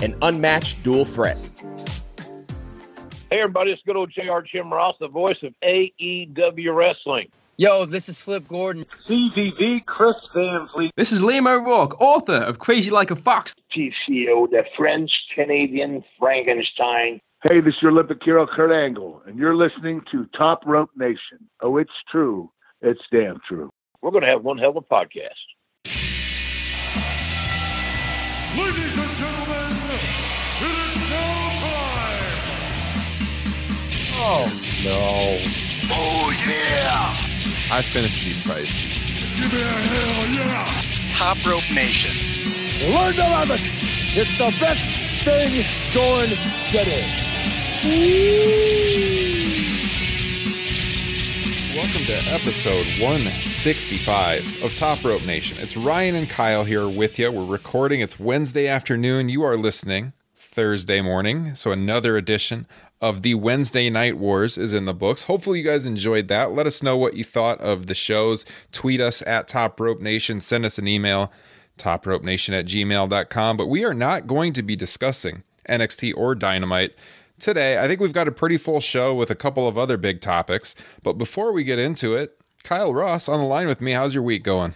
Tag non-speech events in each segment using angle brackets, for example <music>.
an unmatched dual threat. Hey, everybody, it's good old JR Jim Ross, the voice of AEW Wrestling. Yo, this is Flip Gordon. CVV Chris Van Vliet. This is Liam O'Rourke, author of Crazy Like a Fox. TCO, the French Canadian Frankenstein. Hey, this is your Olympic hero, Kurt Angle, and you're listening to Top Rope Nation. Oh, it's true. It's damn true. We're going to have one hell of a podcast. Ladies and gentlemen, Oh, no. Oh, yeah. I finished these fights. Give me a hell yeah. Top Rope Nation. Learn to love it. It's the best thing going today. Welcome to episode 165 of Top Rope Nation. It's Ryan and Kyle here with you. We're recording. It's Wednesday afternoon. You are listening Thursday morning. So another edition of the Wednesday Night Wars is in the books. Hopefully, you guys enjoyed that. Let us know what you thought of the shows. Tweet us at Top Rope Nation. Send us an email, topropenation at gmail.com. But we are not going to be discussing NXT or Dynamite today. I think we've got a pretty full show with a couple of other big topics. But before we get into it, Kyle Ross on the line with me. How's your week going?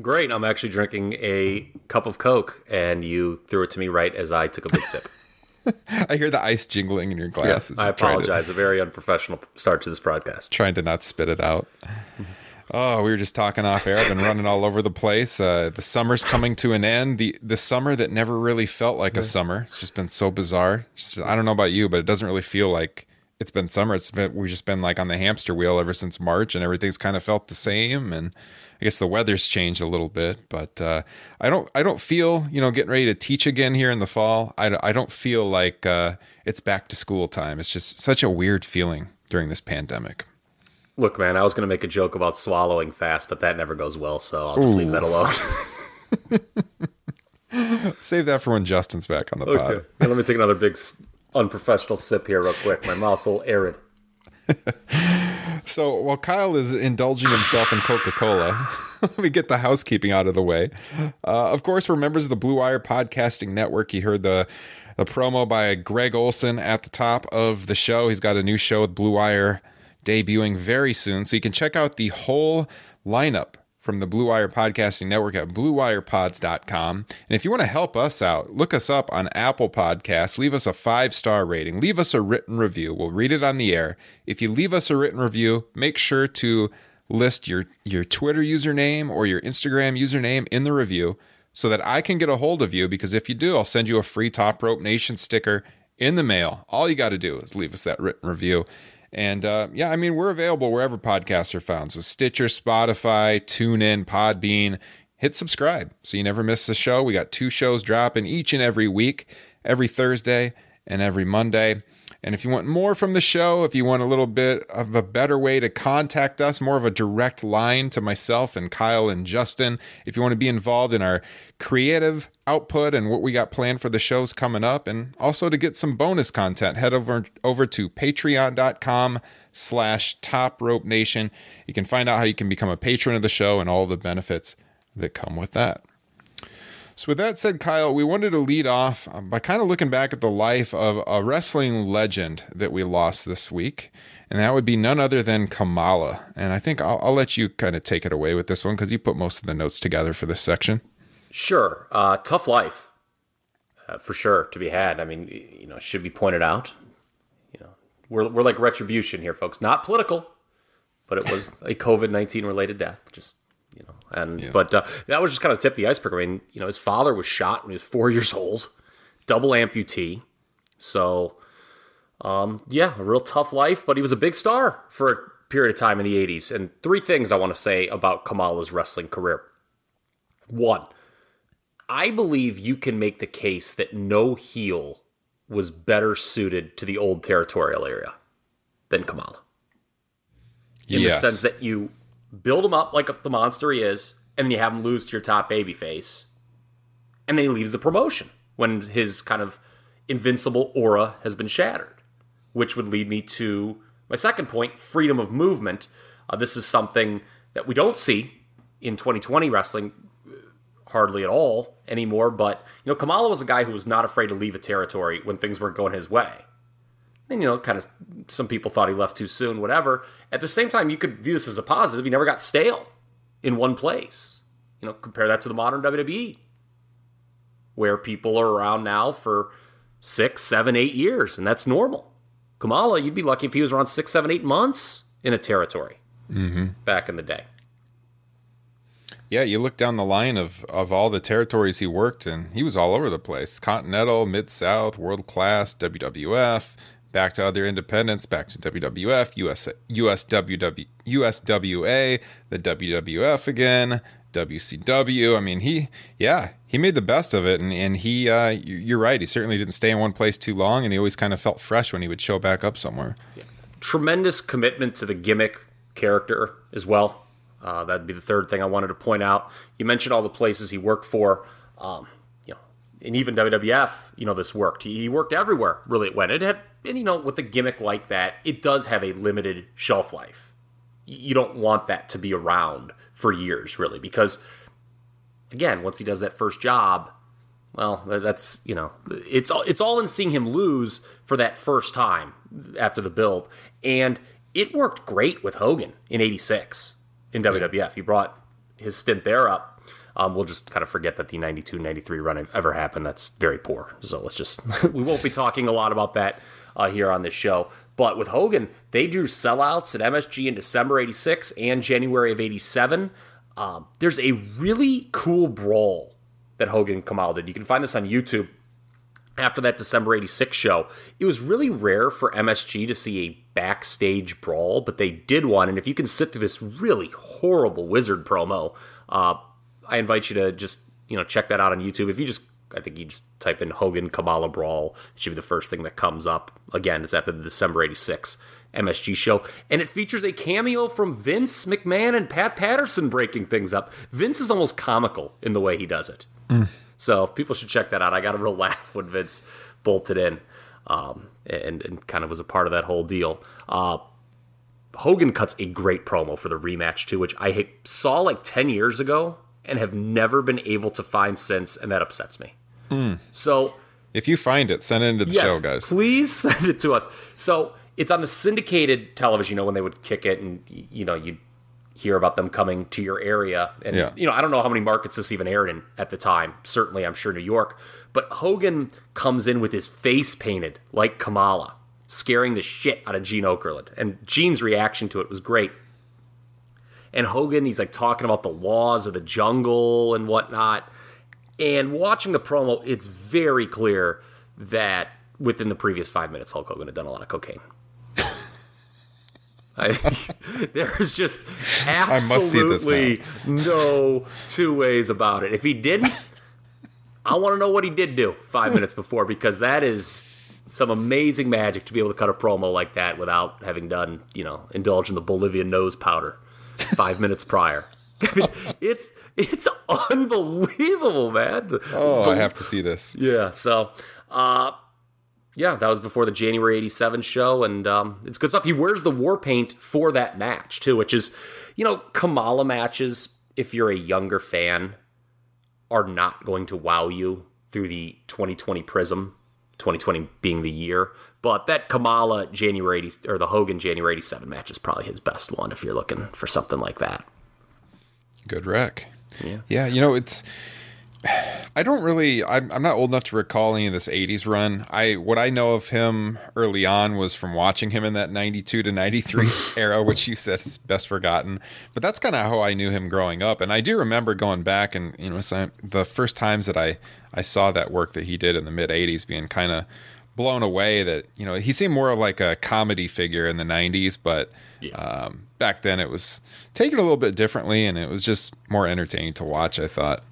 Great. I'm actually drinking a cup of Coke, and you threw it to me right as I took a big sip. <laughs> I hear the ice jingling in your glasses. Yeah, I apologize. To, a very unprofessional start to this broadcast. Trying to not spit it out. Oh, we were just talking off air. I've been running all over the place. Uh, the summer's coming to an end. The the summer that never really felt like a summer. It's just been so bizarre. Just, I don't know about you, but it doesn't really feel like it's been summer. It's been we've just been like on the hamster wheel ever since March, and everything's kind of felt the same. And I guess the weather's changed a little bit, but uh, I don't I don't feel you know getting ready to teach again here in the fall. I, I don't feel like uh, it's back to school time. It's just such a weird feeling during this pandemic. Look, man, I was going to make a joke about swallowing fast, but that never goes well, so I'll just Ooh. leave that alone. <laughs> Save that for when Justin's back on the okay. pod. Let me take another big unprofessional sip here, real quick. My mouth's a little arid. <laughs> so while Kyle is indulging himself in Coca Cola, <laughs> let me get the housekeeping out of the way. Uh, of course, for members of the Blue Wire Podcasting Network, you heard the the promo by Greg Olsen at the top of the show. He's got a new show with Blue Wire debuting very soon. So you can check out the whole lineup from the Blue Wire Podcasting Network at bluewirepods.com. And if you want to help us out, look us up on Apple Podcasts, leave us a five star rating, leave us a written review. We'll read it on the air. If you leave us a written review, make sure to list your, your Twitter username or your Instagram username in the review so that I can get a hold of you. Because if you do, I'll send you a free Top Rope Nation sticker in the mail. All you got to do is leave us that written review. And uh, yeah, I mean, we're available wherever podcasts are found. So Stitcher, Spotify, TuneIn, Podbean. Hit subscribe so you never miss the show. We got two shows dropping each and every week, every Thursday and every Monday. And if you want more from the show, if you want a little bit of a better way to contact us, more of a direct line to myself and Kyle and Justin, if you want to be involved in our creative output and what we got planned for the shows coming up, and also to get some bonus content, head over over to patreon.com slash top rope nation. You can find out how you can become a patron of the show and all the benefits that come with that. So, with that said, Kyle, we wanted to lead off by kind of looking back at the life of a wrestling legend that we lost this week, and that would be none other than Kamala. And I think I'll, I'll let you kind of take it away with this one because you put most of the notes together for this section. Sure. Uh, tough life, uh, for sure, to be had. I mean, you know, should be pointed out. You know, we're, we're like retribution here, folks. Not political, but it was a COVID 19 related death. Just you know. And yeah. but uh, that was just kind of tip of the iceberg. I mean, you know, his father was shot when he was four <laughs> years old, double amputee. So, um, yeah, a real tough life. But he was a big star for a period of time in the '80s. And three things I want to say about Kamala's wrestling career. One, I believe you can make the case that no heel was better suited to the old territorial area than Kamala. In yes. the sense that you build him up like the monster he is, and then you have him lose to your top baby face, and then he leaves the promotion when his kind of invincible aura has been shattered. Which would lead me to my second point freedom of movement. Uh, this is something that we don't see in 2020 wrestling uh, hardly at all anymore. But, you know, Kamala was a guy who was not afraid to leave a territory when things weren't going his way and you know, kind of some people thought he left too soon, whatever. At the same time, you could view this as a positive. He never got stale in one place. You know, compare that to the modern WWE, where people are around now for six, seven, eight years, and that's normal. Kamala, you'd be lucky if he was around six, seven, eight months in a territory mm-hmm. back in the day. Yeah, you look down the line of, of all the territories he worked in, he was all over the place Continental, Mid South, World Class, WWF, back to other independents, back to WWF, US, USWW, USWA, the WWF again, WCW. I mean, he, yeah, he made the best of it. And, and he, uh, you're right, he certainly didn't stay in one place too long, and he always kind of felt fresh when he would show back up somewhere. Yeah. Tremendous commitment to the gimmick character as well. Uh, that'd be the third thing I wanted to point out. You mentioned all the places he worked for. Um, you know, and even WWF, you know, this worked. He worked everywhere, really, it went. It had, and you know, with a gimmick like that, it does have a limited shelf life. You don't want that to be around for years, really, because, again, once he does that first job, well, that's, you know, it's all, it's all in seeing him lose for that first time after the build. And it worked great with Hogan in 86 in WWF. He brought his stint there up um, we'll just kind of forget that the 92 93 run ever happened. That's very poor. So let's just, <laughs> we won't be talking a lot about that uh, here on this show. But with Hogan, they drew sellouts at MSG in December 86 and January of 87. Um, there's a really cool brawl that Hogan Kamal did. You can find this on YouTube after that December 86 show. It was really rare for MSG to see a backstage brawl, but they did one. And if you can sit through this really horrible wizard promo, uh, I invite you to just you know check that out on YouTube. If you just I think you just type in Hogan Kamala Brawl, it should be the first thing that comes up. Again, it's after the December '86 MSG show, and it features a cameo from Vince McMahon and Pat Patterson breaking things up. Vince is almost comical in the way he does it. Mm. So people should check that out. I got a real <laughs> laugh when Vince bolted in um, and, and kind of was a part of that whole deal. Uh, Hogan cuts a great promo for the rematch too, which I saw like ten years ago and have never been able to find since, and that upsets me. Mm. So, if you find it, send it into the yes, show, guys. Please <laughs> send it to us. So it's on the syndicated television. You know when they would kick it, and you know you'd hear about them coming to your area. And yeah. you know I don't know how many markets this even aired in at the time. Certainly, I'm sure New York. But Hogan comes in with his face painted like Kamala, scaring the shit out of Gene Okerlund, and Gene's reaction to it was great and Hogan, he's like talking about the laws of the jungle and whatnot. And watching the promo, it's very clear that within the previous five minutes, Hulk Hogan had done a lot of cocaine. <laughs> I, <laughs> there is just absolutely no two ways about it. If he didn't, I want to know what he did do five <laughs> minutes before because that is some amazing magic to be able to cut a promo like that without having done, you know, indulge in the Bolivian nose powder five minutes prior. I mean, it's it's unbelievable, man. Oh, I have to see this. Yeah. So, uh, yeah, that was before the January 87 show, and um, it's good stuff. He wears the war paint for that match, too, which is, you know, Kamala matches, if you're a younger fan, are not going to wow you through the 2020 prism, 2020 being the year. But that Kamala January 80, or the Hogan January 87 match is probably his best one if you're looking for something like that. Good wreck. Yeah. Yeah, you know, it's <sighs> I don't really. I'm, I'm not old enough to recall any of this '80s run. I what I know of him early on was from watching him in that '92 to '93 <laughs> era, which you said is best forgotten. But that's kind of how I knew him growing up. And I do remember going back and you know some, the first times that I I saw that work that he did in the mid '80s, being kind of blown away that you know he seemed more like a comedy figure in the '90s, but yeah. um, back then it was taken a little bit differently, and it was just more entertaining to watch. I thought.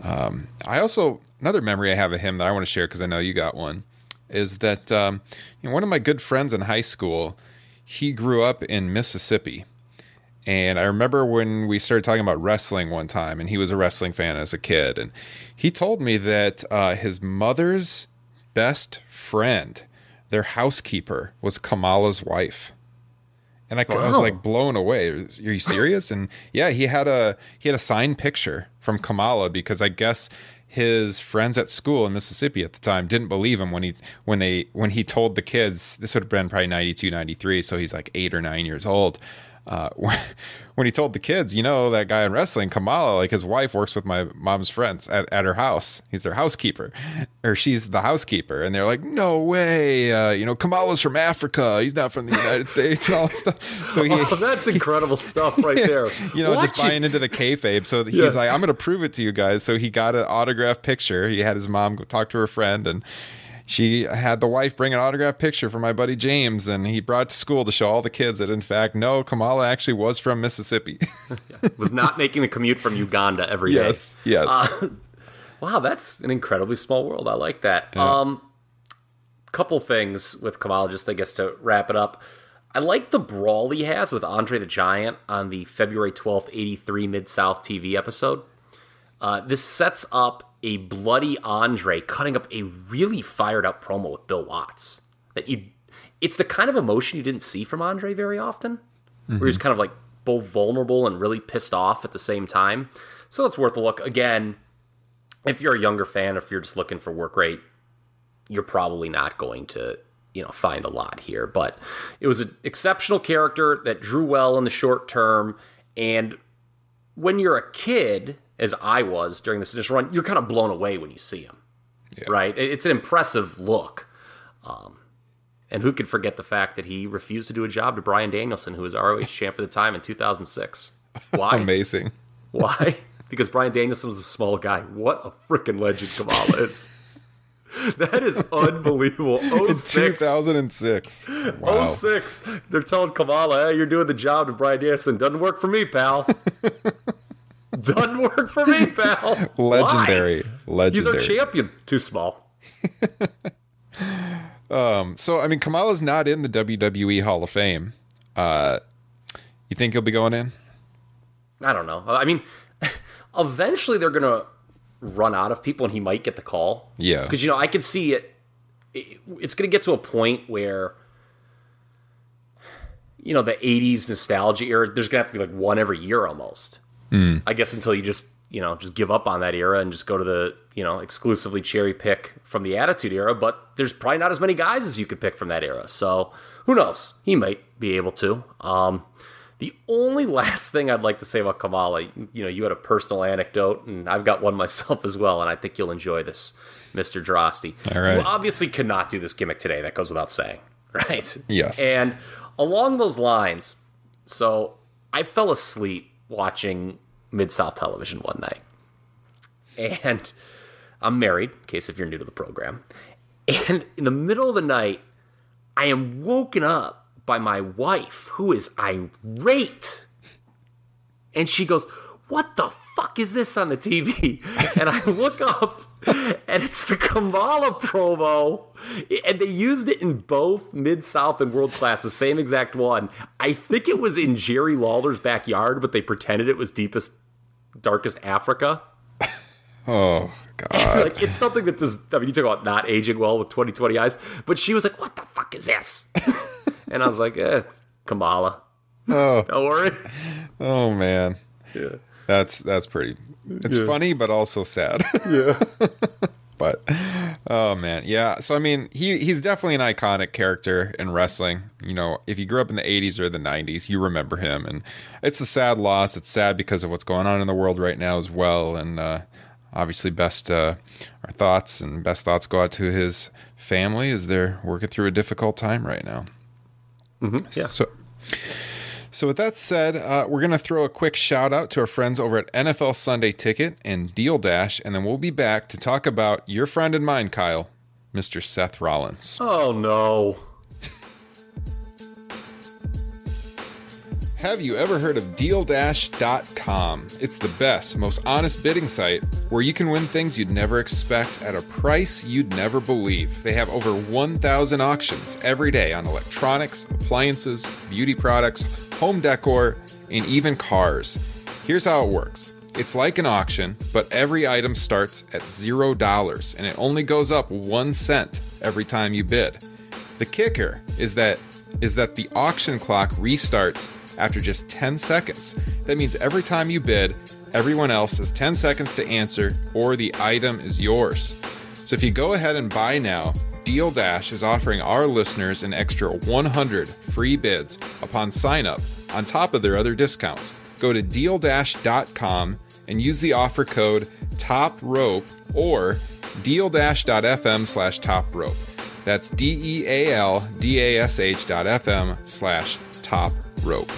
Um, I also another memory I have of him that I want to share because I know you got one is that um, you know, one of my good friends in high school he grew up in Mississippi. And I remember when we started talking about wrestling one time, and he was a wrestling fan as a kid. And he told me that uh, his mother's best friend, their housekeeper, was Kamala's wife and I, wow. I, was like blown away. Are you serious? and yeah, he had a he had a signed picture from Kamala because I guess his friends at school in Mississippi at the time didn't believe him when he when they when he told the kids this would have been probably 92 93 so he's like 8 or 9 years old uh, <laughs> when he told the kids, you know, that guy in wrestling, Kamala, like his wife works with my mom's friends at, at her house. He's their housekeeper, or she's the housekeeper. And they're like, no way. Uh, you know, Kamala's from Africa. He's not from the United <laughs> States all that stuff. So he, oh, that's incredible stuff right <laughs> there. you know, Watch just buying into the kayfabe. So he's yeah. like, I'm going to prove it to you guys. So he got an autograph picture. He had his mom go talk to her friend and she had the wife bring an autographed picture for my buddy James, and he brought to school to show all the kids that, in fact, no, Kamala actually was from Mississippi. <laughs> yeah, was not making the commute from Uganda every day. yes, Yes, uh, <laughs> wow, that's an incredibly small world. I like that. Yeah. Um, couple things with Kamala, just I guess to wrap it up. I like the brawl he has with Andre the Giant on the February 12th, 83 Mid South TV episode. Uh, this sets up a bloody Andre cutting up a really fired up promo with Bill Watts. That you, it's the kind of emotion you didn't see from Andre very often, mm-hmm. where he's kind of like both vulnerable and really pissed off at the same time. So it's worth a look. Again, if you're a younger fan, if you're just looking for work rate, you're probably not going to you know find a lot here. But it was an exceptional character that drew well in the short term, and when you're a kid as I was during this initial run, you're kind of blown away when you see him. Yeah. Right? It's an impressive look. Um, and who could forget the fact that he refused to do a job to Bryan Danielson, who was ROH champ at the time in 2006? Why? Amazing. Why? Because Bryan Danielson was a small guy. What a freaking legend Kamala is. That is unbelievable. <laughs> Oh, in 2006. Wow. 06. They're telling Kamala, hey, you're doing the job to Bryan Danielson. Doesn't work for me, pal. <laughs> <laughs> Doesn't work for me, pal. Legendary. Why? Legendary. He's our champion. Too small. <laughs> um, so I mean Kamala's not in the WWE Hall of Fame. Uh, you think he'll be going in? I don't know. I mean, <laughs> eventually they're gonna run out of people, and he might get the call. Yeah, because you know I can see it, it. It's gonna get to a point where you know the 80s nostalgia era there's gonna have to be like one every year almost Mm. I guess until you just you know just give up on that era and just go to the you know exclusively cherry pick from the Attitude era. But there's probably not as many guys as you could pick from that era. So who knows? He might be able to. Um, the only <laughs> last thing I'd like to say about Kamala, you know, you had a personal anecdote, and I've got one <laughs> myself as well, and I think you'll enjoy this, Mister Drosty. All right. You obviously cannot do this gimmick today. That goes without saying, <laughs> right? Yes. And along those lines, so I fell asleep watching Mid South Television one night. And I'm married, in case if you're new to the program. And in the middle of the night, I am woken up by my wife, who is irate. And she goes, What the fuck is this on the TV? And I look up, <laughs> and it's the Kamala promo. And they used it in both Mid South and World Class, the same exact one. I think it was in Jerry Lawler's backyard, but they pretended it was Deepest, Darkest Africa. <laughs> Oh God! <laughs> like it's something that does. I mean, you talk about not aging well with 2020 eyes, but she was like, "What the fuck is this?" and I was like, eh, "It's Kamala." Oh, don't worry. Oh man, yeah, that's that's pretty. It's Yeah. funny, but also sad. <laughs> Yeah. but oh man, yeah. So I mean, he he's definitely an iconic character in wrestling. You know, if you grew up in the '80s or the '90s, you remember him, and it's a sad loss. It's sad because of what's going on in the world right now as well, and uh, obviously, best uh, our thoughts and best thoughts go out to his family as they're working through a difficult time right now. Mm-hmm. Yeah. So. So, with that said, uh, we're going to throw a quick shout out to our friends over at NFL Sunday Ticket and Deal Dash, and then we'll be back to talk about your friend and mine, Kyle, Mr. Seth Rollins. Oh no. Have you ever heard of DealDash.com? It's the best, most honest bidding site where you can win things you'd never expect at a price you'd never believe. They have over 1,000 auctions every day on electronics, appliances, beauty products, home decor, and even cars. Here's how it works it's like an auction, but every item starts at $0 and it only goes up 1 cent every time you bid. The kicker is that is that the auction clock restarts after just 10 seconds. That means every time you bid, everyone else has 10 seconds to answer or the item is yours. So if you go ahead and buy now, Deal Dash is offering our listeners an extra 100 free bids upon sign up on top of their other discounts. Go to dealdash.com and use the offer code TOPROPE or deal-fm slash top rope. That's D E A L D A S H dot FM slash top rope.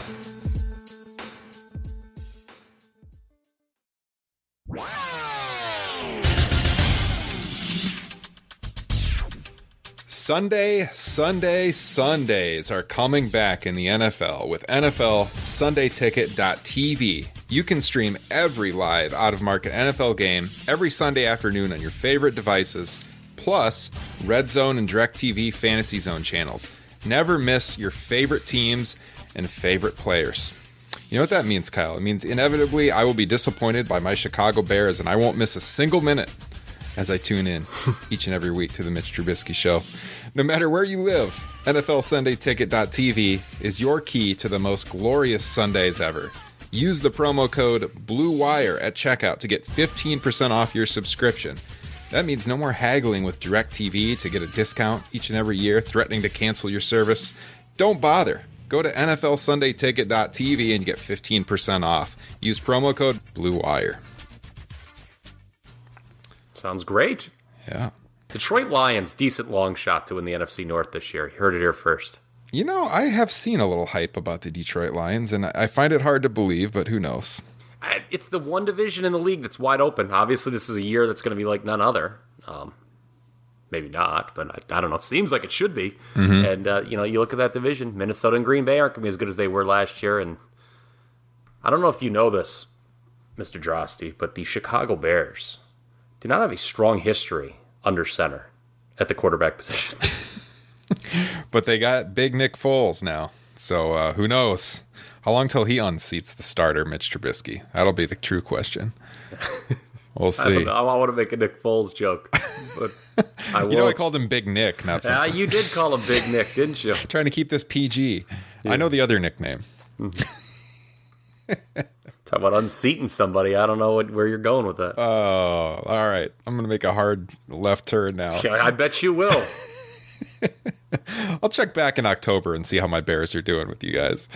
Sunday, Sunday, Sundays are coming back in the NFL with NFL SundayTicket.tv. You can stream every live out of market NFL game every Sunday afternoon on your favorite devices, plus Red Zone and DirecTV Fantasy Zone channels. Never miss your favorite teams and favorite players. You know what that means, Kyle? It means inevitably I will be disappointed by my Chicago Bears and I won't miss a single minute as I tune in <laughs> each and every week to the Mitch Trubisky Show. No matter where you live, NFL Sunday Ticket.tv is your key to the most glorious Sundays ever. Use the promo code BLUEWIRE at checkout to get 15% off your subscription. That means no more haggling with DirecTV to get a discount each and every year, threatening to cancel your service. Don't bother. Go to NFLSundayTicket.tv and get 15% off. Use promo code BLUEWIRE. Sounds great. Yeah. Detroit Lions, decent long shot to win the NFC North this year. You heard it here first. You know, I have seen a little hype about the Detroit Lions, and I find it hard to believe, but who knows? It's the one division in the league that's wide open. Obviously, this is a year that's going to be like none other. Um, maybe not, but I, I don't know. Seems like it should be. Mhm. And uh, you know, you look at that division. Minnesota and Green Bay aren't going to be as good as they were last year. And I don't know if you know this, Mister Drosty, but the Chicago Bears do not have a strong history under center at the quarterback position. <laughs> But they got big Nick Foles now, so uh, who knows? How long till he unseats the starter, Mitch Trubisky? That'll be the true question. <laughs> We'll I see. know. I want to make a Nick Foles joke, but <laughs> I will. You know, I called him Big Nick, not something. you did call him Big Nick, didn't you? Trying to keep this PG. I know the other nickname. Talk about unseating somebody. I don't know what, where you're going with that. Oh, all right. I'm gonna make a hard left turn now. I bet you will. <laughs> <laughs> I'll check back in October and see how my Bears are doing with you guys.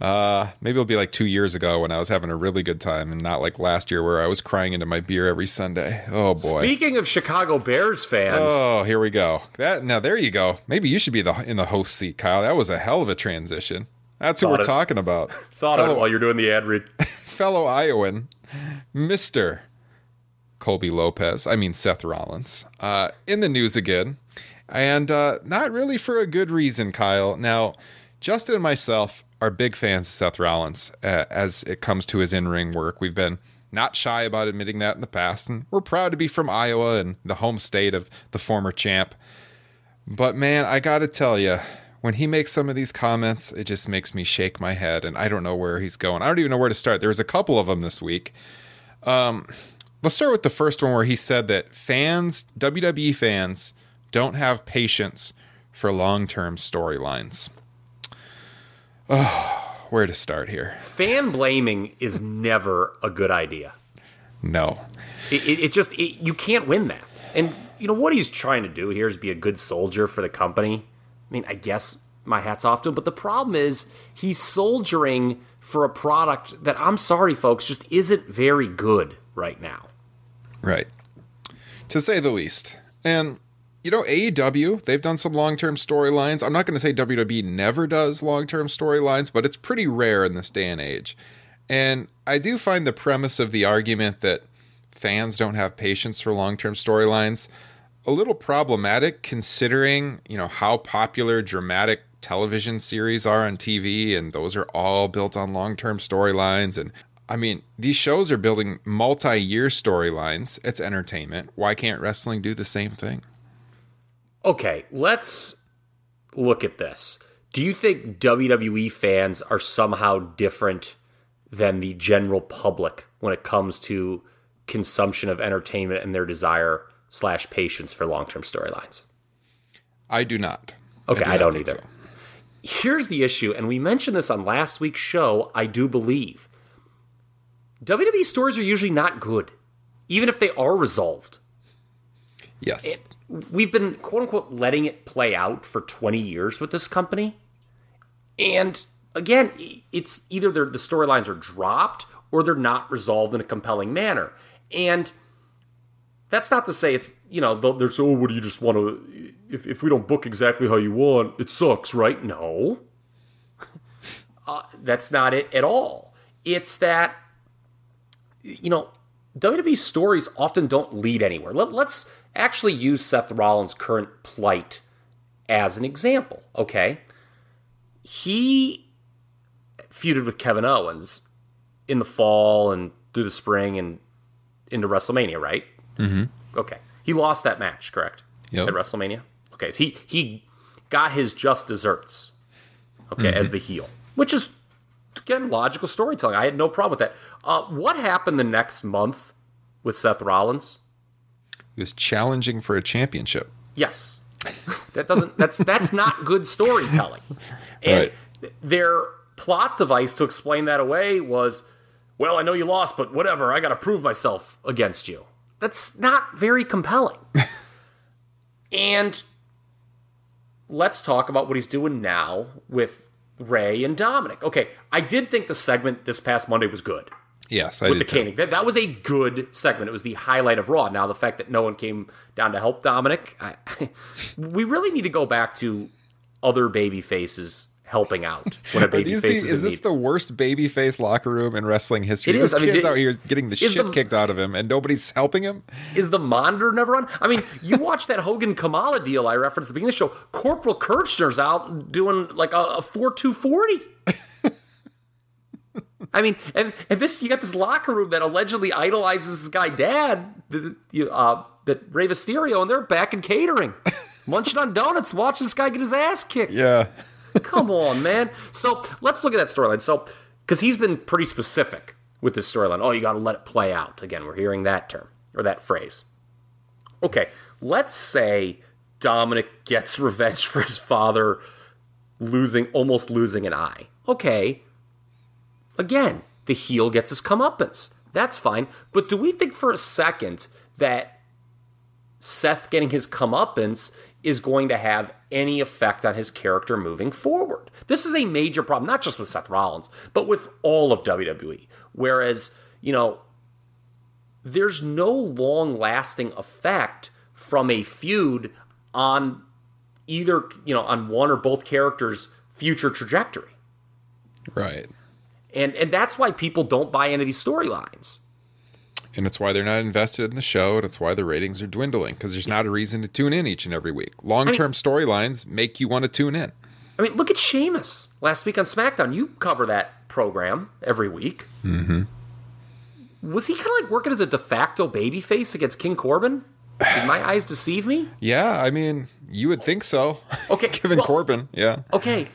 Uh, maybe it'll be like two years ago when I was having a really good time, and not like last year where I was crying into my beer every Sunday. Oh boy. Speaking of Chicago Bears fans, Oh, here we go. That now there you go. Maybe you should be the in the host seat, Kyle. That was a hell of a transition. That's who we're it- talking about. <laughs> thought of it while you're doing the ad read. Fellow Iowan, Mister Colby Lopez. I mean Seth Rollins. Uh, in the news again And uh, not really for a good reason, Kyle. Now, Justin and myself are big fans of Seth Rollins uh, as it comes to his in ring work. We've been not shy about admitting that in the past, and we're proud to be from Iowa and the home state of the former champ. But man, I gotta tell you, when he makes some of these comments, it just makes me shake my head, and I don't know where he's going. I don't even know where to start. There was a couple of them this week. Um, let's start with the first one where he said that fans, WWE fans, don't have patience for long term storylines. Oh, where to start here? Fan blaming is never a good idea. No. It, it, it just, it, you can't win that. And, you know, what he's trying to do here is be a good soldier for the company. I mean, I guess my hat's off to him, but the problem is he's soldiering for a product that I'm sorry, folks, just isn't very good right now. Right. To say the least. And you know, AEW, they've done some long term storylines. I'm not going to say WWE never does long term storylines, but it's pretty rare in this day and age. And I do find the premise of the argument that fans don't have patience for long term storylines a little problematic considering, you know, how popular dramatic television series are on TV, and those are all built on long term storylines. And I mean, these shows are building multi year storylines. It's entertainment. Why can't wrestling do the same thing? Okay, let's look at this. Do you think WWE fans are somehow different than the general public when it comes to consumption of entertainment and their desire slash patience for long term storylines? I do not. Okay, I, do not either. So. Here's the issue, and we mentioned this on last week's show, I do believe. WWE stories are usually not good, even if they are resolved. Yes. It, we've been quote unquote letting it play out for 20 years with this company. And again, it's either the storylines are dropped or they're not resolved in a compelling manner. And that's not to say it's, you know, there's, oh, what do you just want to, if, if we don't book exactly how you want, it sucks, right? No. <laughs> Uh, that's not it at all. It's that, you know, WWE stories often don't lead anywhere. Let, let's actually use Seth Rollins' current plight as an example, okay? He feuded with Kevin Owens in the fall and through the spring and into WrestleMania, right? Mm-hmm. Okay. He lost that match, correct? Yep. At WrestleMania? Okay. So he, he got his just desserts, okay, mm-hmm. as the heel, which is, again, logical storytelling. I had no problem with that. Uh, what happened the next month with Seth Rollins? He was challenging for a championship. Yes. That doesn't that's that's not good storytelling. <laughs> And right. their plot device to explain that away was, well, I know you lost, but whatever, I gotta prove myself against you. That's not very compelling. <laughs> and let's talk about what he's doing now with Rey and Dominic. Okay, I did think the segment this past Monday was good. Yes, I with the caning. That, that was a good segment. It was the highlight of Raw. Now, the fact that no one came down to help Dominic, I, <laughs> we really need to go back to other baby faces helping out when a baby face the, is. this need. the worst baby face locker room in wrestling history? It is. This I mean, kid's out here getting the shit the, kicked out of him, and nobody's helping him. Is the monitor never on? I mean, you watch that Hogan Kamala deal I referenced at the beginning of the show. Corporal Kirchner's out doing like a, a four two forty. I mean, and, and this you got this locker room that allegedly idolizes this guy dad, the, uh, that Rey Mysterio, and they're back in catering, <laughs> munching on donuts, watching this guy get his ass kicked. Yeah, come on, man. So let's look at that storyline. So because he's been pretty specific with this storyline. Oh, you got to let it play out. Again, we're hearing that term or that phrase. Okay, let's say Dominic gets <laughs> revenge for his father losing, almost losing an eye. Okay, Again, the heel gets his comeuppance. That's fine. But do we think for a second that Seth getting his comeuppance is going to have any effect on his character moving forward? This is a major problem, not just with Seth Rollins, but with all of WWE. Whereas, you know, there's no long lasting effect from a feud on either, you know, on one or both characters' future trajectory. Right. And and that's why people don't buy into these storylines. And it's why they're not invested in the show, and it's why the ratings are dwindling because there's not a reason to tune in each and every week. Long term storylines make you want to tune in. I mean, look at Sheamus last week on SmackDown. You cover that program every week. Mm-hmm. Was he kind of like working as a de facto babyface against King Corbin? Did my eyes deceive me? Yeah, I mean, you would think so. Okay, <laughs> given well- Corbin, yeah, Okay.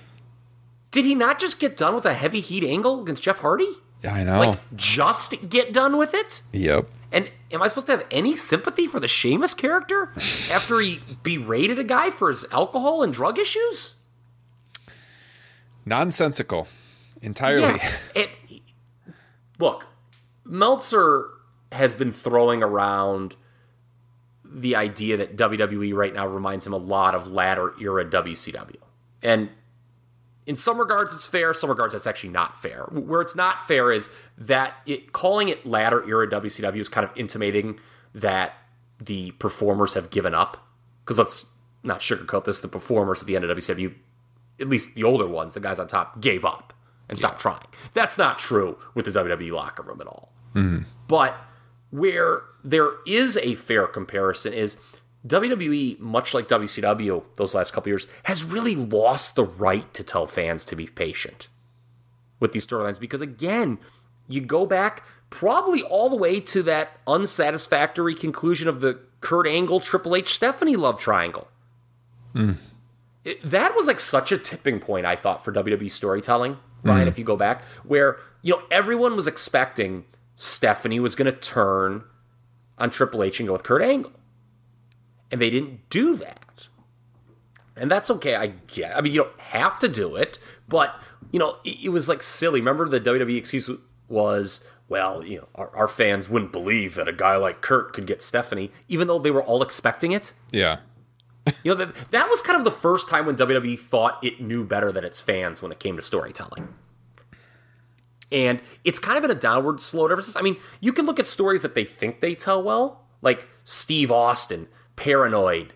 Did he not just get done with a heavy heat angle against Jeff Hardy? Yeah, I know. Like, just get done with it? yep. And am I supposed to have any sympathy for the Sheamus character after he berated a guy for his alcohol and drug issues? Nonsensical, entirely. Yeah. It, look, Meltzer has been throwing around the idea that WWE right now reminds him a lot of latter era WCW. And in some regards it's fair, some regards that's actually not fair. Where it's not fair is that it calling it latter era WCW is kind of intimating that the performers have given up. Because let's not sugarcoat this, the performers at the end of WCW, at least the older ones, the guys on top, gave up and stopped trying. That's not true with the WWE locker room at all. Mm-hmm. But where there is a fair comparison is WWE, much like WCW those last couple years, has really lost the right to tell fans to be patient with these storylines because, again, you go back probably all the way to that unsatisfactory conclusion of the Kurt Angle Triple H Stephanie love triangle. Hmm. It- that was like such a tipping point, I thought, for WWE storytelling, Ryan, hmm. if you go back, where, you know, everyone was expecting Stephanie was going to turn on Triple H and go with Kurt Angle. And they didn't do that. And that's okay, I get. I mean, you don't have to do it, but, you know, it, it was like silly. Remember the WWE excuse was, well, you know, our, our fans wouldn't believe that a guy like Kurt could get Stephanie, even though they were all expecting it. Yeah. <laughs> You know, that, that was kind of the first time when WWE thought it knew better than its fans when it came to storytelling. And it's kind of been a downward slope ever since. I mean, you can look at stories that they think they tell well, like Steve Austin, paranoid,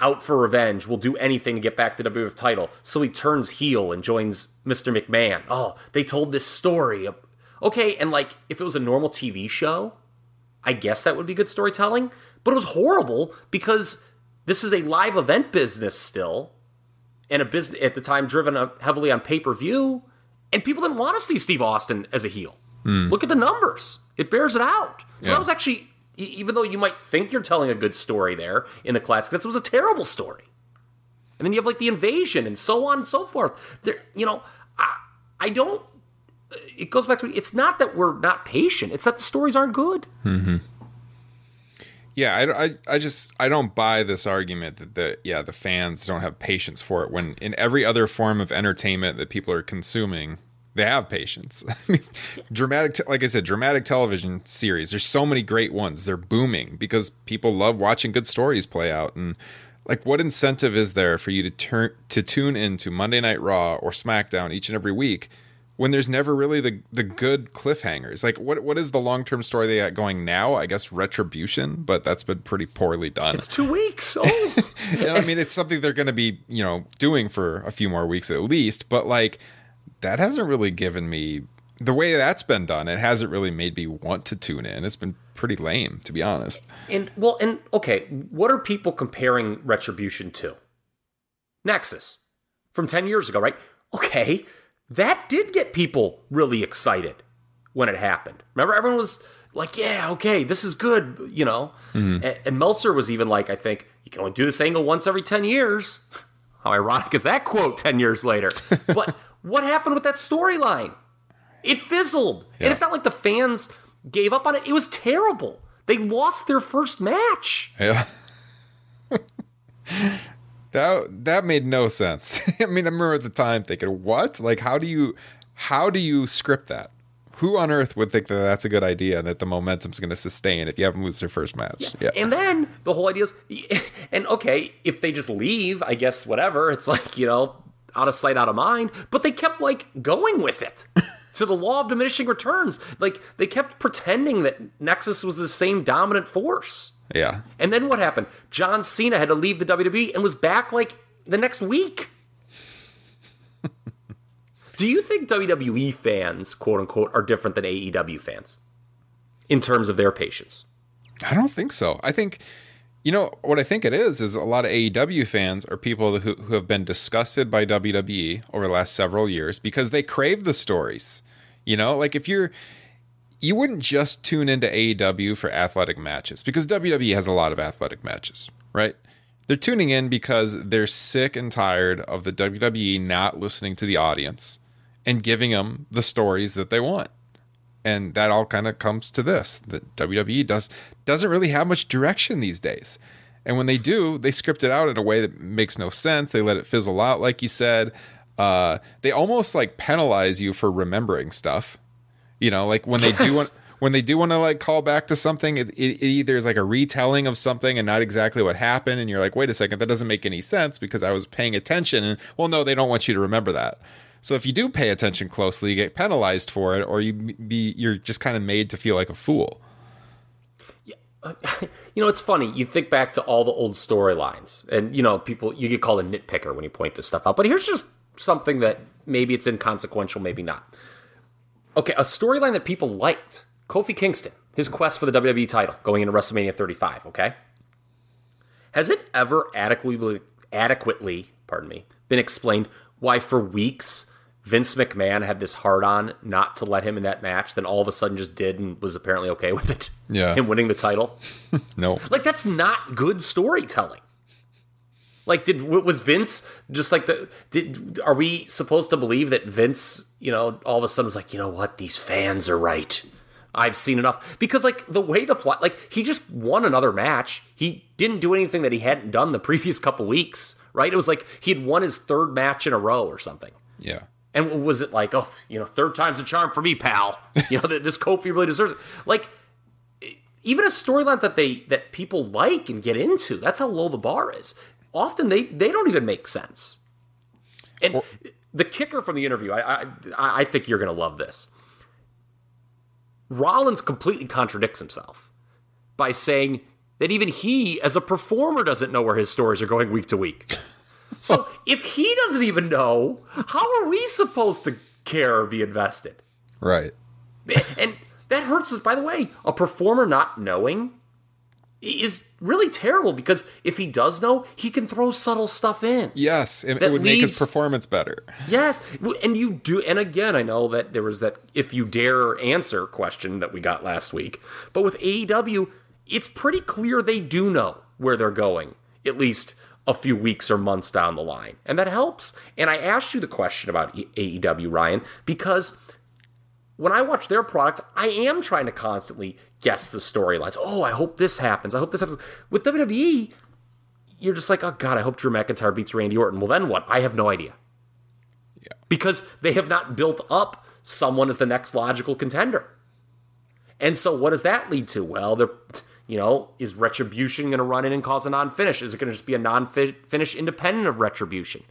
out for revenge, will do anything to get back the WWF title. So he turns heel and joins Mr. McMahon. Oh, they told this story. Okay, and like if it was a normal TV show, I guess that would be good storytelling. But it was horrible because this is a live event business still, and a business at the time driven up heavily on pay per view, and people didn't want to see Steve Austin as a heel. Hmm. Look at the numbers; it bears it out. So Yeah. that was actually, even though you might think you're telling a good story there in the classics, that was a terrible story. And then you have like the invasion and so on and so forth. There, you know, I, I don't. It goes back to it's not that we're not patient; it's that the stories aren't good. Mm-hmm. Yeah, I, I, I just I don't buy this argument that the yeah the fans don't have patience for it when in every other form of entertainment that people are consuming they have patience. <laughs> I mean, dramatic te- like I said, dramatic television series. There's so many great ones. They're booming because people love watching good stories play out. And like, what incentive is there for you to turn to tune into Monday Night Raw or SmackDown each and every week? when there's never really the the good cliffhangers. Like what what is the long term story they got going now? I guess retribution, but that's been pretty poorly done. It's two weeks. <laughs> Oh, Yeah, I mean, it's something they're going to be you know doing for a few more weeks at least. But like that hasn't really given me the way that's been done. It hasn't really made me want to tune in. It's been pretty lame, to be honest. And well, and okay, what are people comparing Retribution to? Nexus from 10 years ago, right? Okay, that did get people really excited when it happened. Remember, everyone was like, yeah, okay, this is good, you know? Mhm. And, and Meltzer was even like, I think, you can only do this angle once every 10 years. <laughs> How ironic is that quote 10 years later? <laughs> but what happened with that storyline? It fizzled. Yeah. And it's not like the fans gave up on it. It was terrible. They lost their first match. Yeah. <laughs> that that made no sense. <laughs> I mean, I remember at the time thinking, "What? Like, how do you, how do you script that? Who on earth would think that that's a good idea that the momentum's going to sustain if you haven't lose their first match?" Yeah, And then the whole idea is, <laughs> and okay, if they just leave, I guess whatever. It's like you know, out of sight, out of mind. But they kept like going with it <laughs> to the law of diminishing returns. Like they kept pretending that Nexus was the same dominant force. yeah. And then what happened? John Cena had to leave the WWE and was back like the next week. <laughs> Do you think WWE fans, quote unquote, are different than AEW fans? in terms of their patience. I don't think so. I think, you know, what I think it is is a lot of AEW fans are people who, who have been disgusted by WWE over the last several years because they crave the stories. You know, like if you're, you wouldn't just tune into AEW for athletic matches because WWE has a lot of athletic matches, right? They're tuning in because they're sick and tired of the WWE not listening to the audience and giving them the stories that they want. And that all kind of comes to this that WWE does doesn't really have much direction these days. And when they do, they script it out in a way that makes no sense. They let it fizzle out, like you said. Uh, they almost like penalize you for remembering stuff. You know, like when they do want, when they do want to like call back to something, it, it, it either is like a retelling of something and not exactly what happened, and you're like, wait a second, that doesn't make any sense because I was paying attention. And well, no, they don't want you to remember that. So if you do pay attention closely, you get penalized for it, or you be you're just kind of made to feel like a fool. Uh, <laughs> you know, it's funny. You think back to all the old storylines, and you know, people you get called a nitpicker when you point this stuff out. But here's just something that maybe it's inconsequential, maybe not. Okay, a storyline that people liked: Kofi Kingston, his quest for the WWE title going into WrestleMania 35. Okay, has it ever adequately, adequately, pardon me, been explained why for weeks Vince McMahon had this hard on not to let him in that match, then all of a sudden just did and was apparently okay with it. Yeah. Him winning the title. <laughs> no. Like that's not good storytelling. Like did was Vince just like the did are we supposed to believe that Vince, you know, all of a sudden was like, "You know what? These fans are right. I've seen enough." Because like the way the plot like he just won another match. He didn't do anything that he hadn't done the previous couple weeks, right? It was like he had won his third match in a row or something. Yeah. And was it like, oh, you know, third time's a charm for me, pal? You know, this Kofi really deserves it. Like, even a storyline that they that people like and get into, that's how low the bar is. Often they they don't even make sense. And well, the kicker from the interview, I I, I think you're going to love this. Rollins completely contradicts himself by saying that even he, as a performer, doesn't know where his stories are going week to week. So oh. if he doesn't even know, how are we supposed to care or be invested? Right. And that hurts us. By the way, a performer not knowing is really terrible because if he does know, he can throw subtle stuff in. Yes, it, it would leads, make his performance better. Yes, and you do. And again, I know that there was that if you dare answer question that we got last week, but with AEW, it's pretty clear they do know where they're going. At least a few weeks or months down the line. And that helps. And I asked you the question about AEW, Ryan, because when I watch their product, I am trying to constantly guess the storylines. Oh, I hope this happens. I hope this happens. With WWE, you're just like, oh, God, I hope Drew McIntyre beats Randy Orton. Well, then what? I have no idea. Yeah. Because they have not built up someone as the next logical contender. And so what does that lead to? Well, they're you know, is Retribution going to run in and cause a non finish? Is it going to just be a non finish independent of Retribution?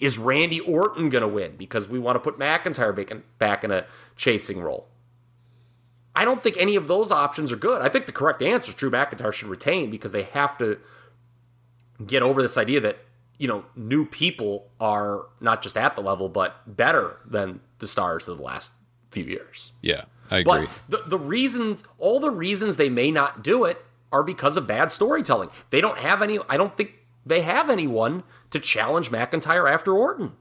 Is Randy Orton going to win because we want to put McIntyre back in a chasing role? I don't think any of those options are good. I think the correct answer is Drew McIntyre should retain because they have to get over this idea that, you know, new people are not just at the level, but better than the stars of the last few years. Yeah. I agree. But the, the reasons, all the reasons they may not do it are because of bad storytelling. They don't have any, I don't think they have anyone to challenge McIntyre after Orton.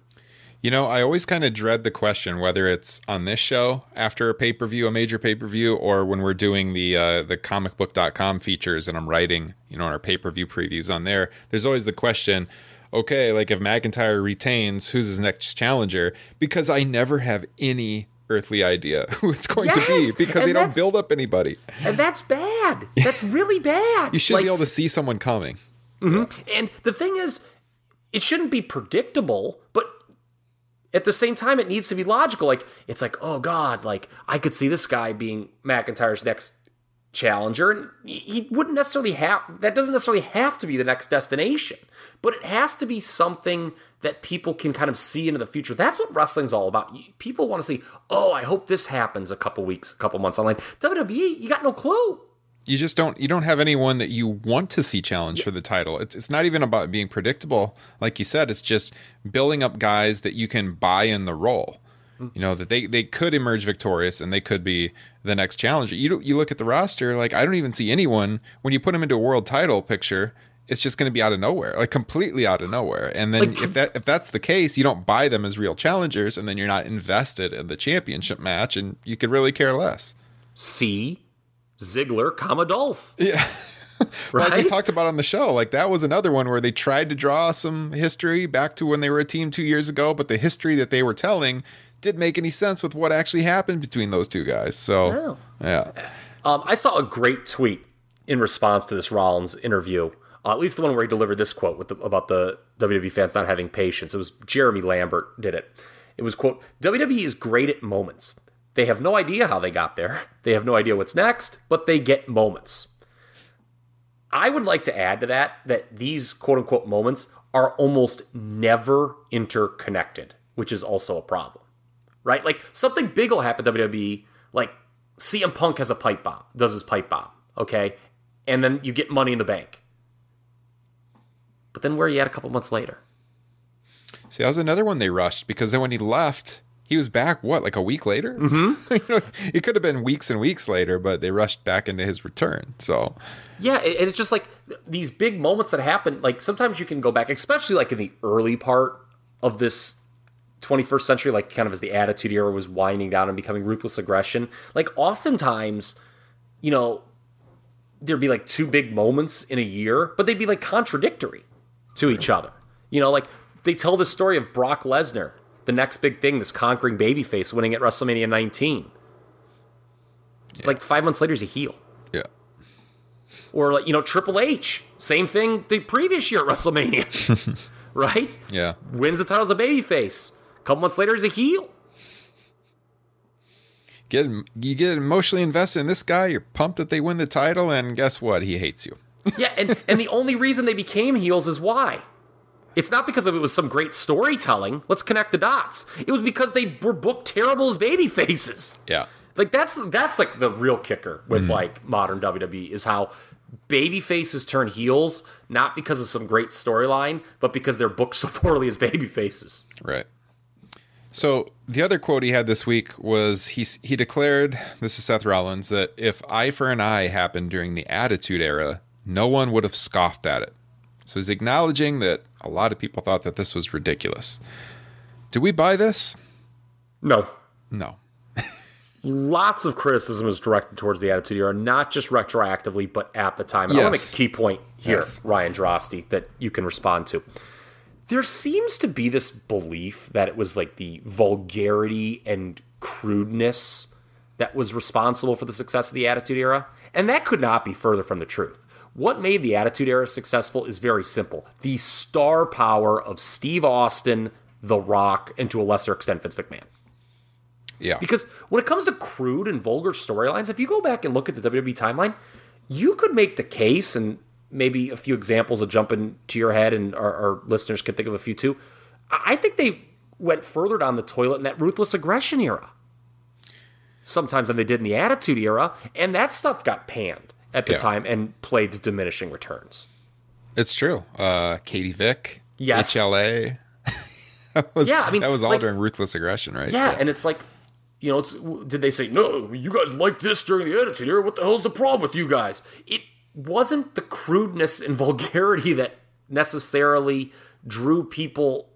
You know, I always kind of dread the question whether it's on this show after a pay per view, a major pay per view, or when we're doing the uh, the comicbook.com features and I'm writing, you know, our pay per view previews on there. There's always the question, okay, like if McIntyre retains, who's his next challenger? Because I never have any earthly idea <laughs> who it's going yes, to be because they don't build up anybody. And that's bad. That's really bad. <laughs> you should like, be able to see someone coming. Mm-hmm. And the thing is, it shouldn't be predictable, but at the same time, it needs to be logical. Like, it's like, oh God, like, I could see this guy being McIntyre's next challenger. And he wouldn't necessarily have, that doesn't necessarily have to be the next destination, but it has to be something that people can kind of see into the future. That's what wrestling's all about. People want to see, oh, I hope this happens a couple weeks, a couple months online. WWE, you got no clue. You just don't you don't have anyone that you want to see challenge yeah. for the title. It's it's not even about being predictable, like you said. It's just building up guys that you can buy in the role. Hmm. You know that they they could emerge victorious and they could be the next challenger. You you look at the roster, like I don't even see anyone when you put them into a world title picture. It's just going to be out of nowhere, like completely out of nowhere. And then Like- if that if that's the case, you don't buy them as real challengers, and then you're not invested in the championship match, and you could really care less. See Ziggler, comma Dolph. <laughs> Yeah. Well, as we talked about on the show, like that was another one where they tried to draw some history back to when they were a team two years ago, but the history that they were telling didn't make any sense with what actually happened between those two guys. So, No. yeah. Um, I saw a great tweet in response to this Rollins interview, uh, at least the one where he delivered this quote the, about the WWE fans not having patience. It was Jeremy Lambert did it. It was quote WWE is great at moments. They have no idea how they got there. <laughs> They have no idea what's next, but they get moments. I would like to add to that that these quote unquote moments are almost never interconnected, which is also a problem. Right? Like something big will happen WWE, like CM Punk has a pipe bomb, does his pipe bomb, okay? And then you get money in the bank. But then where are you at a couple months later? See, that was another one they rushed because then when he left, he was back, what, like a week later? Mm-hmm. <laughs> you know, it could have been weeks and weeks later, but they rushed back into his return. So, Yeah, and and it's just like these big moments that happen. Like sometimes you can go back, especially like in the early part of this 21st century, like kind of as the Attitude Era was winding down and becoming ruthless aggression. Like oftentimes, you know, there'd be like two big moments in a year, but they'd be like contradictory to each other. You know, like they tell the story of Brock Lesnar, the next big thing, this conquering babyface winning at WrestleMania 19. Like five months later, he's a heel. yeah. Or like you know Triple H, same thing the previous year at WrestleMania, <laughs> right? Yeah. Wins the title as a babyface. A couple months later, he's a heel. Get you get emotionally invested in this guy, you're pumped that they win the title, and guess what? He hates you. <laughs> Yeah, and and the only reason they became heels is why. It's not because of it was some great storytelling. Let's connect the dots. It was because they were booked terrible as baby faces. Yeah. Like that's that's like the real kicker with mm-hmm. like modern WWE is how baby faces turn heels not because of some great storyline, but because they're booked <laughs> so poorly as baby faces. Right. So the other quote he had this week was he he declared this is Seth Rollins that if eye for an eye happened during the Attitude Era, no one would have scoffed at it. So he's acknowledging that a lot of people thought that this was ridiculous. Do we buy this? No. No. <laughs> Lots of criticism is directed towards the Attitude Era, not just retroactively, but at the time. And I want to make a key point here, Yes. Ryan Droste, that you can respond to. There seems to be this belief that it was like the vulgarity and crudeness that was responsible for the success of the Attitude Era, and that could not be further from the truth. What made the Attitude Era successful is very simple the star power of Steve Austin, The Rock, and to a lesser extent, Vince McMahon. Yeah. Because when it comes to crude and vulgar storylines, if you go back and look at the WWE timeline, you could make the case, and maybe a few examples will jump into your head, and our, our listeners can think of a few too. I I think they went further down the toilet in that ruthless aggression era. Sometimes than they did in the Attitude Era, and that stuff got panned at the Yeah. time and played to diminishing returns. It's true. Uh Katie Vick, Yes. HLA. <laughs> that was Yeah, I mean, that was all like- during ruthless aggression, right? Yeah, and it's like, you know, it's, did they say no? You guys like this during the Era? What the hell's the problem with you guys? It wasn't the crudeness and <laughs> vulgarity that necessarily drew people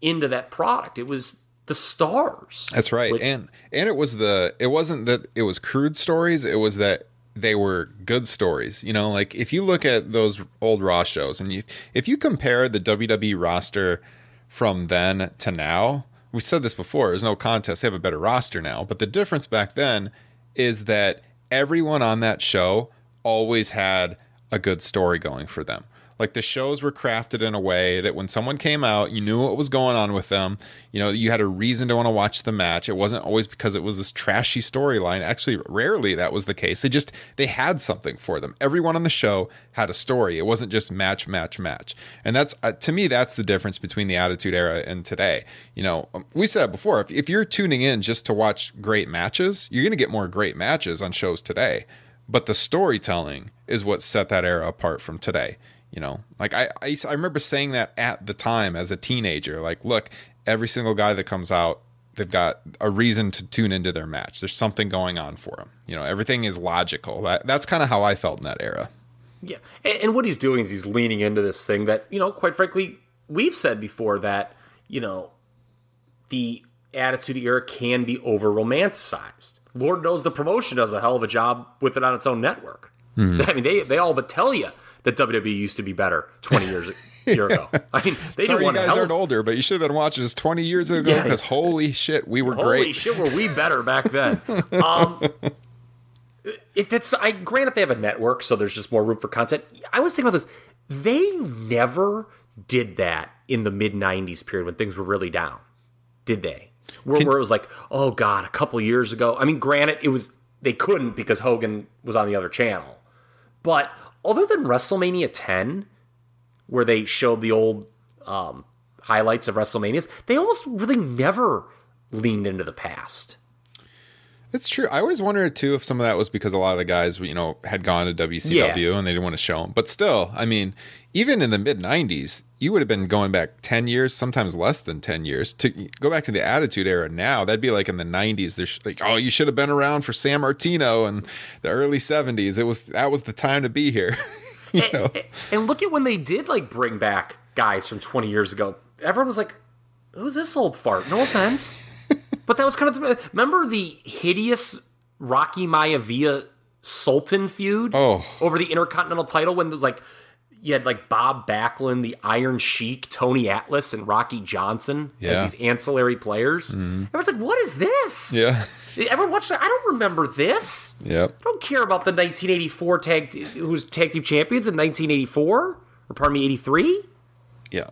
into that product. It was the stars. That's right. Which- and and it was the it wasn't that it was crude stories, it was that they were good stories. You know, like if you look at those old Raw shows and you if you compare the WWE roster from then to now, we've said this before, there's no contest, they have a better roster now, but the difference back then is that everyone on that show always had a good story going for them. Like the shows were crafted in a way that when someone came out, you knew what was going on with them. You know, you had a reason to want to watch the match. It wasn't always because it was this trashy storyline. Actually, rarely that was the case. They just they had something for them. Everyone on the show had a story. It wasn't just match, match, match. And that's uh, to me that's the difference between the Attitude Era and today. You know, um, we said before. If, if you're tuning in just to watch great matches, you're going to get more great matches on shows today. But the storytelling is what set that era apart from today. You know, like I, I, I remember saying that at the time as a teenager. Like, look, every single guy that comes out they've got a reason to tune into their match. There's something going on for them. You know, everything is logical. That, that's kind of how I felt in that era. Yeah, and, and what he's doing is he's leaning into this thing that you know, quite frankly, we've said before that you know the Attitude Era can be over romanticized. Lord knows the promotion does a hell of a job with it on its own network. Hmm. <laughs> I mean, they they all but tell you that WWE used to be better 20 years year ago. <laughs> I mean, they Sorry, didn't you want to guys aren't older, but you should have been watching this 20 years ago Yeah. because holy shit, we were Holy great. shit, were we better back then? <laughs> um, it, that's I granted they have a network, so there's just more room for content. I was thinking about this. They never did that in the mid '90s period when things were really down, did they? Where, where it was like, oh god, a couple years ago. I mean, granted, it was they couldn't because Hogan was on the other channel, but other than WrestleMania 10, where they showed the old um, highlights of WrestleManias, they almost really never leaned into the past. It's true. I always wondered too if some of that was because a lot of the guys, you know, had gone to WCW and they didn't want to show them. But still, I mean, even in the mid '90s, you would have been going back ten years, sometimes less than ten years, to go back to the Attitude Era. Now that'd be like in the '90s. There's like, oh, you should have been around for Sammartino and the early '70s. It was that was the time to be here. <laughs> you know, And look at when they did like bring back guys from 20 years ago. Everyone was like, "Who's this old fart?" No offense, <laughs> but that was kind of the, remember the hideous Rocky Maivia Sultan feud Oh. over the Intercontinental title when there was like you had like Bob Backlund, the Iron Sheik, Tony Atlas, and Rocky Johnson Yeah. as these ancillary players. Mhm. Everyone's like, "What is this?" yeah, <laughs> Everyone watched that. I don't remember this. yep. I don't care about the 1984 tag who was tag team champions in 1984 or pardon me 83. Yeah.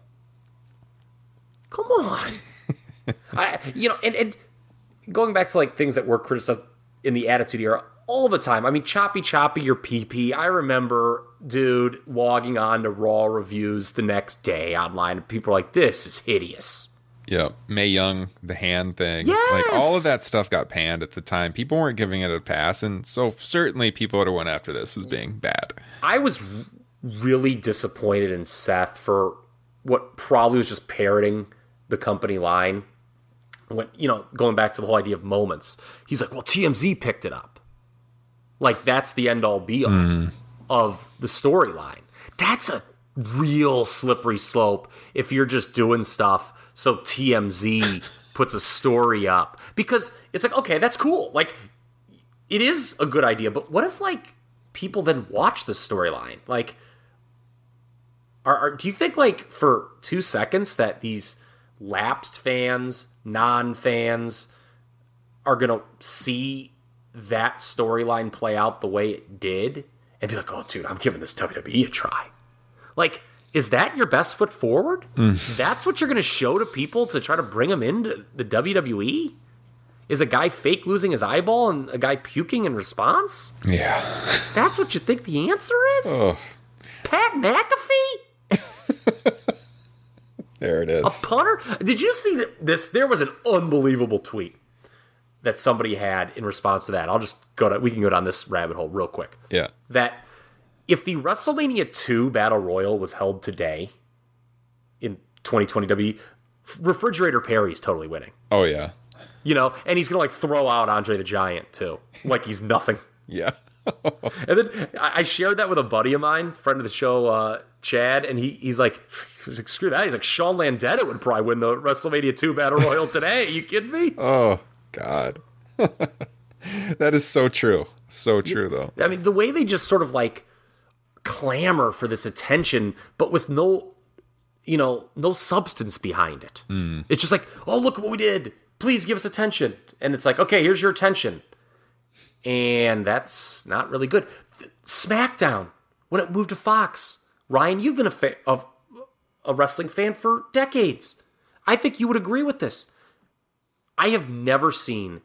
Come on. <laughs> I you know and and going back to like things that were criticized in the attitude era all the time. I mean choppy choppy your PP. I remember dude logging on to raw reviews the next day online and people are like this is hideous. Yeah, Mae Young, the hand thing, Yes! like all of that stuff got panned at the time. People weren't giving it a pass, and so certainly people would have went after this as being bad. I was really disappointed in Seth for what probably was just parroting the company line. When you know, going back to the whole idea of moments, he's like, "Well, TMZ picked it up." Like that's the end all be all mm. of the storyline. That's a real slippery slope if you're just doing stuff so TMZ <laughs> puts a story up because it's like, okay, that's cool. Like it is a good idea, but what if like people then watch the storyline? Like, are, are do you think like for two seconds that these lapsed fans, non fans, are gonna see that storyline play out the way it did and be like, oh, dude, I'm giving this WWE a try? Like, is that your best foot forward? Mm. That's what you're gonna show to people to try to bring them into the WWE? Is a guy fake losing his eyeball and a guy puking in response? Yeah. <laughs> That's what you think the answer is? Oh, Pat McAfee? <laughs> there it is. A punter? Did you see that this? There was an unbelievable tweet that somebody had in response to that. I'll just go to, we can go down this rabbit hole real quick. Yeah. That if the WrestleMania 2 Battle Royal was held today in 2020 W, Refrigerator Perry's totally winning. Oh yeah. You know, and he's gonna like throw out Andre the Giant too, like he's nothing. <laughs> Yeah. <laughs> and then I shared that with a buddy of mine, friend of the show, uh, Chad, and he he's like, screw that. He's like, Sean Landeta would probably win the WrestleMania 2 Battle Royal today. you kidding me? Oh God. <laughs> that is so true. So true though. I mean, the way they just sort of like clamor for this attention, but with no, you know, no substance behind it. Mm. It's just like, oh, look what we did. Please give us attention. And it's like, okay, here's your attention. And that's not really good. SmackDown, when it moved to Fox, Ryan, you've been a, fa- of a wrestling fan for decades. I think you would agree with this. I have never seen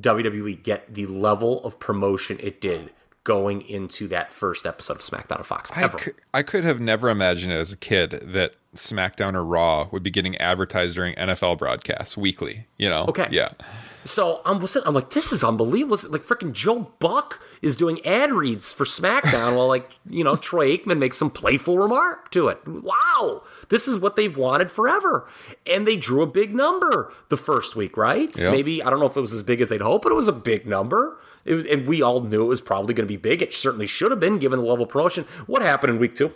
WWE get the level of promotion it did going into that first episode of SmackDown on Fox. I Ever. could, I could have never imagined as a kid that SmackDown or Raw would be getting advertised during NFL broadcasts weekly. You know? Okay. Yeah. So I'm I'm like, this is unbelievable. Like freaking Joe Buck is doing ad reads for SmackDown while like <laughs> you know Troy Aikman makes some playful remark to it. Wow, this is what they've wanted forever, and they drew a big number the first week, right? Yep. Maybe I don't know if it was as big as they'd hoped, but it was a big number. It was, and we all knew it was probably going to be big. It certainly should have been given the level of promotion. What happened in week two?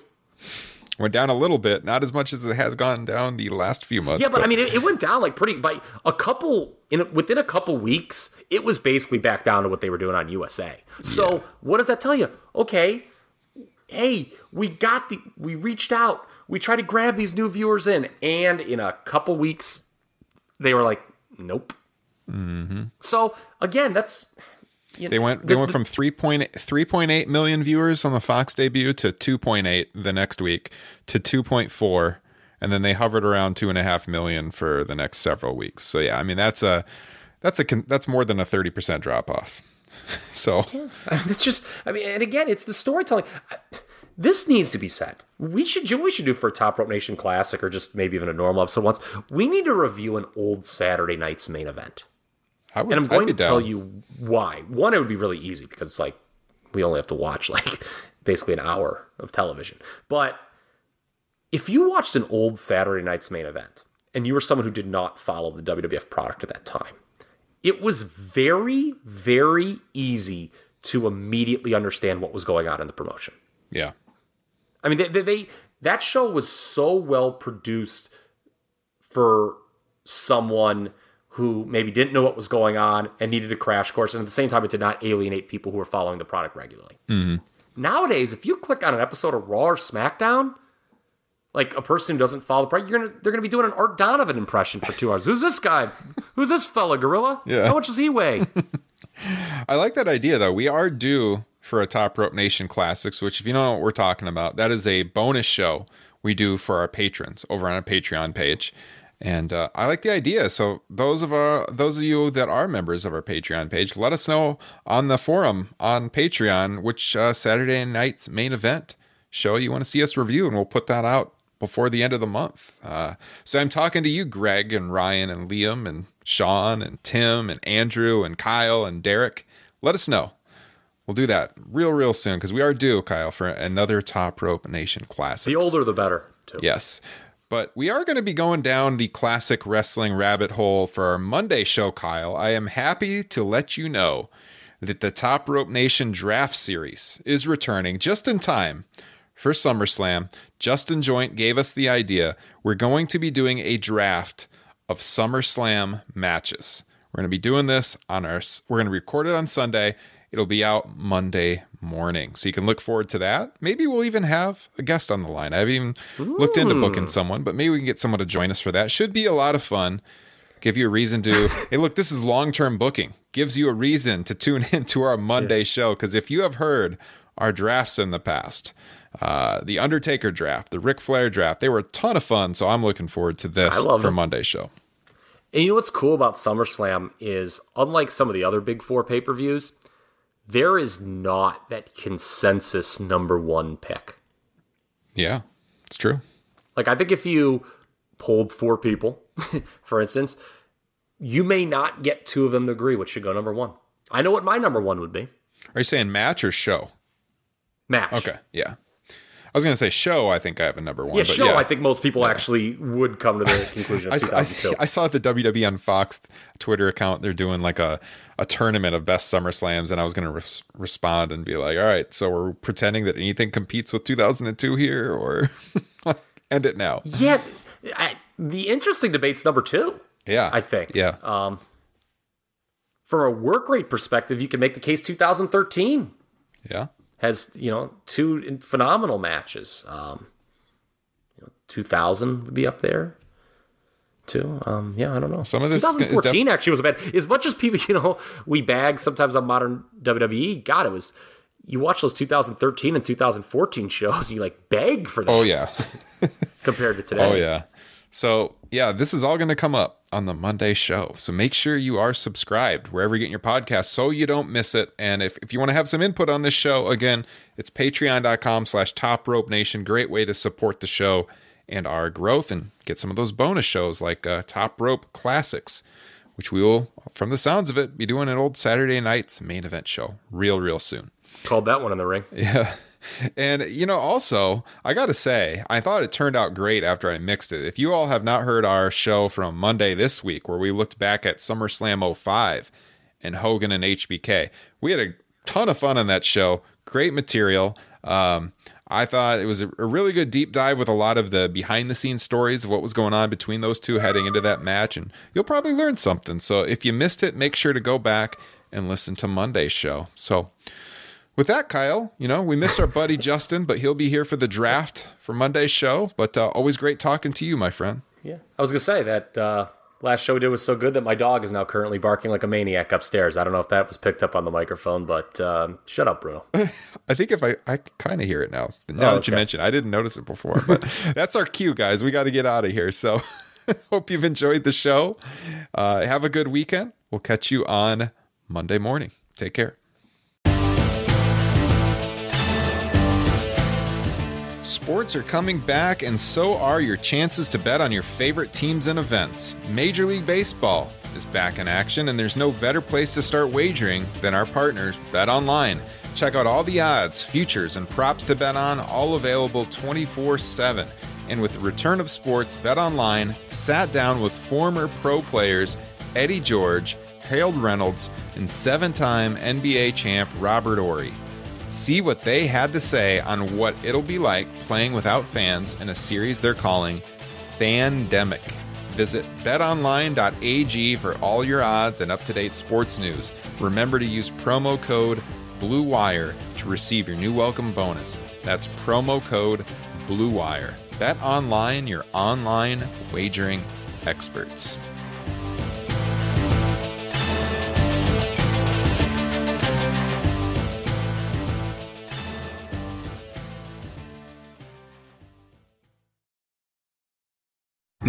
Went down a little bit, not as much as it has gone down the last few months. Yeah, but, I mean, it, it went down like pretty by a couple in within a couple weeks. It was basically back down to what they were doing on USA. So what does that tell you? Okay, hey, we got the we reached out. We tried to grab these new viewers in, and in a couple weeks, they were like, nope. Mm-hmm. So again, that's you They know, went the- they went from 3.8 3.8 million viewers on the Fox debut to 2.8 the next week to 2.4 and then they hovered around two and a half million for the next several weeks. So yeah, I mean that's a that's a that's more than a 30% drop off. So It's just, I mean, and again, it's the storytelling. This needs to be said. We should do. We should do for a Top Rope Nation Classic, or just maybe even a normal episode once. We need to review an old Saturday night's main event, would, and I'm going to tell you why. One, it would be really easy because it's like we only have to watch <laughs> like basically an hour of television. But if you watched an old Saturday night's main event, and you were someone who did not follow the WWF product at that time, it was very, very easy to immediately understand what was going on in the promotion. Yeah. I mean, they, they, they that show was so well produced for someone who maybe didn't know what was going on and needed a crash course, and at the same time, it did not alienate people who were following the product regularly. Mhm. Nowadays, if you click on an episode of Raw or SmackDown, like a person who doesn't follow the product, you're gonna they're gonna be doing an Art Donovan impression for two hours. Who's this guy? <laughs> Who's this fella, Gorilla? Yeah. How much does he weigh? <laughs> I like that idea though. We are due for a Top Rope Nation Classics, which if you don't know what we're talking about, that is a bonus show we do for our patrons over on our Patreon page. And uh, I like the idea. So those of our those of you that are members of our Patreon page, let us know on the forum on Patreon which uh, Saturday night's main event show you want to see us review, and we'll put that out before the end of the month. Uh, so I'm talking to you, Greg and Ryan and Liam and Sean and Tim and Andrew and Kyle and Derek. Let us know. We'll do that real, real soon because we are due, Kyle, for another Top Rope Nation Classic. the older, the better. Too. Yes. But we are going to be going down the classic wrestling rabbit hole for our Monday show, Kyle. I am happy to let you know that the Top Rope Nation Draft Series is returning just in time for SummerSlam. Justin Joint gave us the idea. We're going to be doing a draft of SummerSlam matches. We're going to be doing this on our, we're going to record it on Sunday. It'll be out Monday morning. So you can look forward to that. Maybe we'll even have a guest on the line. I haven't even looked into booking someone, but maybe we can get someone to join us for that. Should be a lot of fun. Give you a reason to, <laughs> hey, look, this is long term booking. Gives you a reason to tune in to our Monday show. Because if you have heard our drafts in the past, uh, the Undertaker draft, the Ric Flair draft, they were a ton of fun. So I'm looking forward to this for them. Monday's show. And you know what's cool about SummerSlam is, unlike some of the other Big Four pay per views, there is not that consensus number one pick. Yeah, it's true. Like, I think if you polled four people, <laughs> for instance, you may not get two of them to agree which should go number one. I know what my number one would be Are you saying match or show? match. Okay, yeah. I was going to say show. I think I have a number one. Yeah, show. I think most people actually would come to the <laughs> conclusion I, I, 2002. I saw the WWE on Fox Twitter account they're doing like a, a tournament of best Summer Slams, and I was going to res- respond and be like, "All right, so we're pretending that anything competes with 2002 here, or <laughs> end it now." yeah, I, the interesting debate's number two. Yeah, I think. Yeah, Um, from a work rate perspective, you can make the case 2013 yeah. Has you know two phenomenal matches. Um, you know, 2000 would be up there too. Um, yeah, I don't know. Some of this is def- 2014 actually was a bad. As much as people, <laughs> you know, we bag sometimes on modern WWE. God, it was. You watch those 2013 and 2014 shows, you like beg for that. Oh yeah. <laughs> compared to today. Oh yeah. So yeah, this is all going to come up on the Monday show. So make sure you are subscribed wherever you get your podcast so you don't miss it. And if, if you want to have some input on this show, again, it's patreon.com slash top rope nation. Great way to support the show and our growth and get some of those bonus shows like uh, Top Rope Classics, which we will, from the sounds of it, be doing an old Saturday night's main event show real, real soon. Called that one in the ring. <laughs> Yeah. And, you know, also, I got to say, I thought it turned out great after I mixed it. If you all have not heard our show from Monday this week, where we looked back at SummerSlam 05 and Hogan and HBK, we had a ton of fun on that show. Great material. Um, I thought it was a, a, really good deep dive with a lot of the behind the scenes stories of what was going on between those two heading into that match. And you'll probably learn something. So if you missed it, make sure to go back and listen to Monday's show. So, with that, Kyle, you know, we miss our buddy Justin, but he'll be here for the draft for Monday's show. But uh, always great talking to you, my friend. Yeah. I was going to say that uh, last show we did was so good that my dog is now currently barking like a maniac upstairs. I don't know if that was picked up on the microphone, but um, shut up, Bruno. <laughs> I think if I, I kind of hear it now. Now oh, that you mentioned, I didn't notice it before, but <laughs> that's our cue, guys. We got to get out of here. So <laughs> hope you've enjoyed the show. Uh, have a good weekend. We'll catch you on Monday morning. Take care. Sports are coming back, and so are your chances to bet on your favorite teams and events. Major League Baseball is back in action, and there's no better place to start wagering than our partners, Bet Online. Check out all the odds, futures, and props to bet on, all available 24 7. And with the return of sports, Bet Online sat down with former pro players Eddie George, Harold Reynolds, and seven time NBA champ Robert Horry. See what they had to say on what it'll be like playing without fans in a series they're calling Fandemic. Visit betonline.ag for all your odds and up to date sports news. Remember to use promo code BLUEWIRE to receive your new welcome bonus. That's promo code BLUEWIRE. Bet online, your online wagering experts.